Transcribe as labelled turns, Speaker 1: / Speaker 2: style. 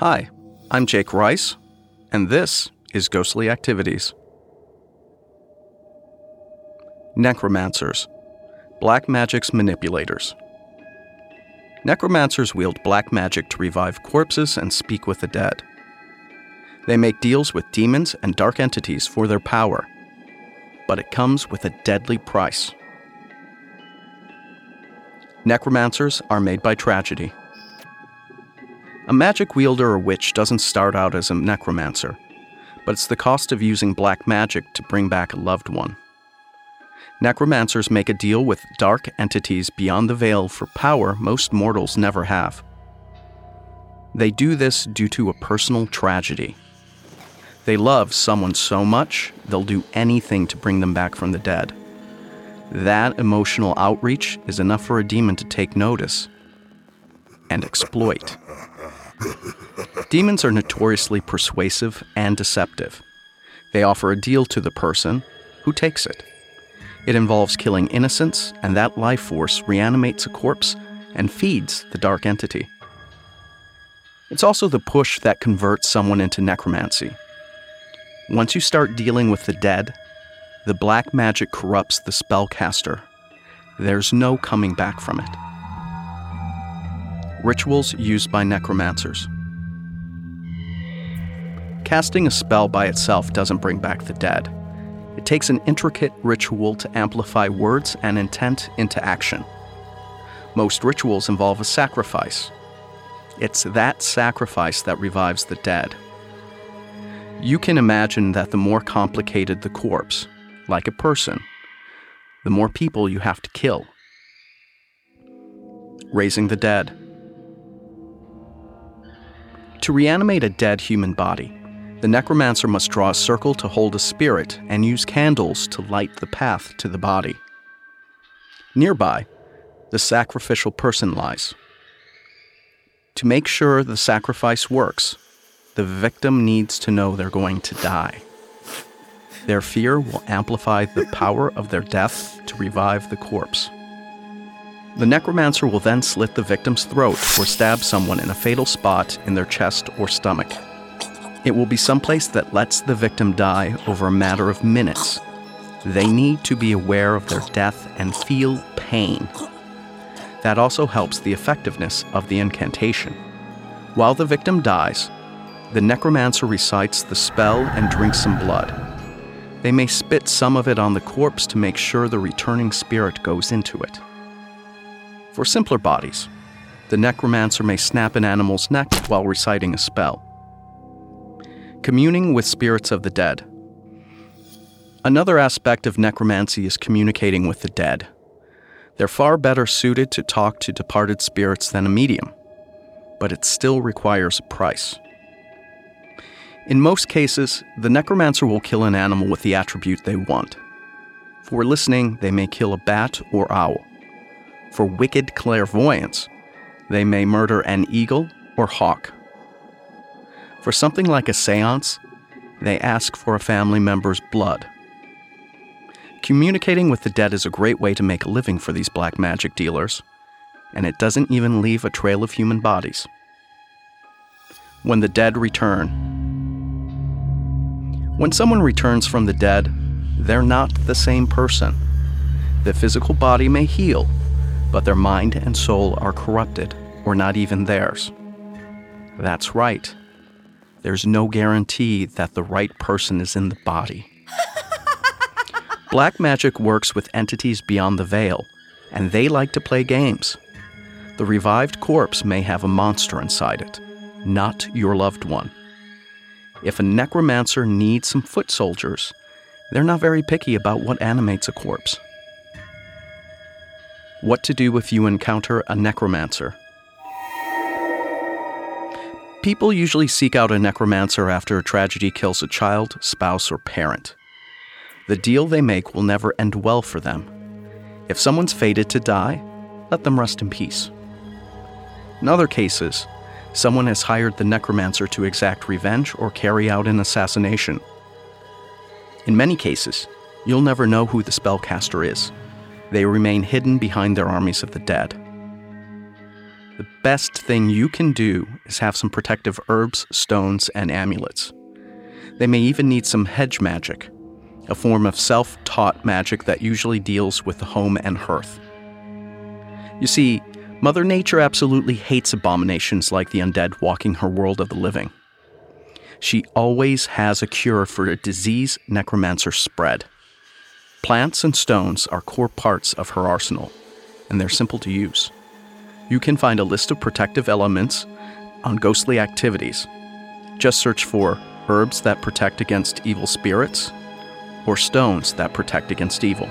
Speaker 1: Hi, I'm Jake Rice, and this is Ghostly Activities. Necromancers, Black Magic's manipulators. Necromancers wield black magic to revive corpses and speak with the dead. They make deals with demons and dark entities for their power, but it comes with a deadly price. Necromancers are made by tragedy. A magic wielder or witch doesn't start out as a necromancer, but it's the cost of using black magic to bring back a loved one. Necromancers make a deal with dark entities beyond the veil for power most mortals never have. They do this due to a personal tragedy. They love someone so much, they'll do anything to bring them back from the dead. That emotional outreach is enough for a demon to take notice and exploit. Demons are notoriously persuasive and deceptive. They offer a deal to the person who takes it. It involves killing innocents, and that life force reanimates a corpse and feeds the dark entity. It's also the push that converts someone into necromancy. Once you start dealing with the dead, the black magic corrupts the spellcaster. There's no coming back from it. Rituals used by necromancers. Casting a spell by itself doesn't bring back the dead. It takes an intricate ritual to amplify words and intent into action. Most rituals involve a sacrifice. It's that sacrifice that revives the dead. You can imagine that the more complicated the corpse, like a person, the more people you have to kill. Raising the dead. To reanimate a dead human body, the necromancer must draw a circle to hold a spirit and use candles to light the path to the body. Nearby, the sacrificial person lies. To make sure the sacrifice works, the victim needs to know they're going to die. Their fear will amplify the power of their death to revive the corpse. The necromancer will then slit the victim's throat or stab someone in a fatal spot in their chest or stomach. It will be someplace that lets the victim die over a matter of minutes. They need to be aware of their death and feel pain. That also helps the effectiveness of the incantation. While the victim dies, the necromancer recites the spell and drinks some blood. They may spit some of it on the corpse to make sure the returning spirit goes into it. For simpler bodies, the necromancer may snap an animal's neck while reciting a spell. Communing with spirits of the dead. Another aspect of necromancy is communicating with the dead. They're far better suited to talk to departed spirits than a medium, but it still requires a price. In most cases, the necromancer will kill an animal with the attribute they want. For listening, they may kill a bat or owl. For wicked clairvoyance, they may murder an eagle or hawk. For something like a seance, they ask for a family member's blood. Communicating with the dead is a great way to make a living for these black magic dealers, and it doesn't even leave a trail of human bodies. When the dead return. When someone returns from the dead, they're not the same person. The physical body may heal, but their mind and soul are corrupted, or not even theirs. That's right. There's no guarantee that the right person is in the body. Black magic works with entities beyond the veil, and they like to play games. The revived corpse may have a monster inside it, not your loved one. If a necromancer needs some foot soldiers, they're not very picky about what animates a corpse. What to do if you encounter a necromancer. People usually seek out a necromancer after a tragedy kills a child, spouse, or parent. The deal they make will never end well for them. If someone's fated to die, let them rest in peace. In other cases, someone has hired the necromancer to exact revenge or carry out an assassination. In many cases, you'll never know who the spellcaster is. They remain hidden behind their armies of the dead. The best thing you can do is have some protective herbs, stones, and amulets. They may even need some hedge magic, a form of self taught magic that usually deals with the home and hearth. You see, Mother Nature absolutely hates abominations like the undead walking her world of the living. She always has a cure for a disease necromancer spread. Plants and stones are core parts of her arsenal, and they're simple to use. You can find a list of protective elements on ghostly activities. Just search for herbs that protect against evil spirits or stones that protect against evil.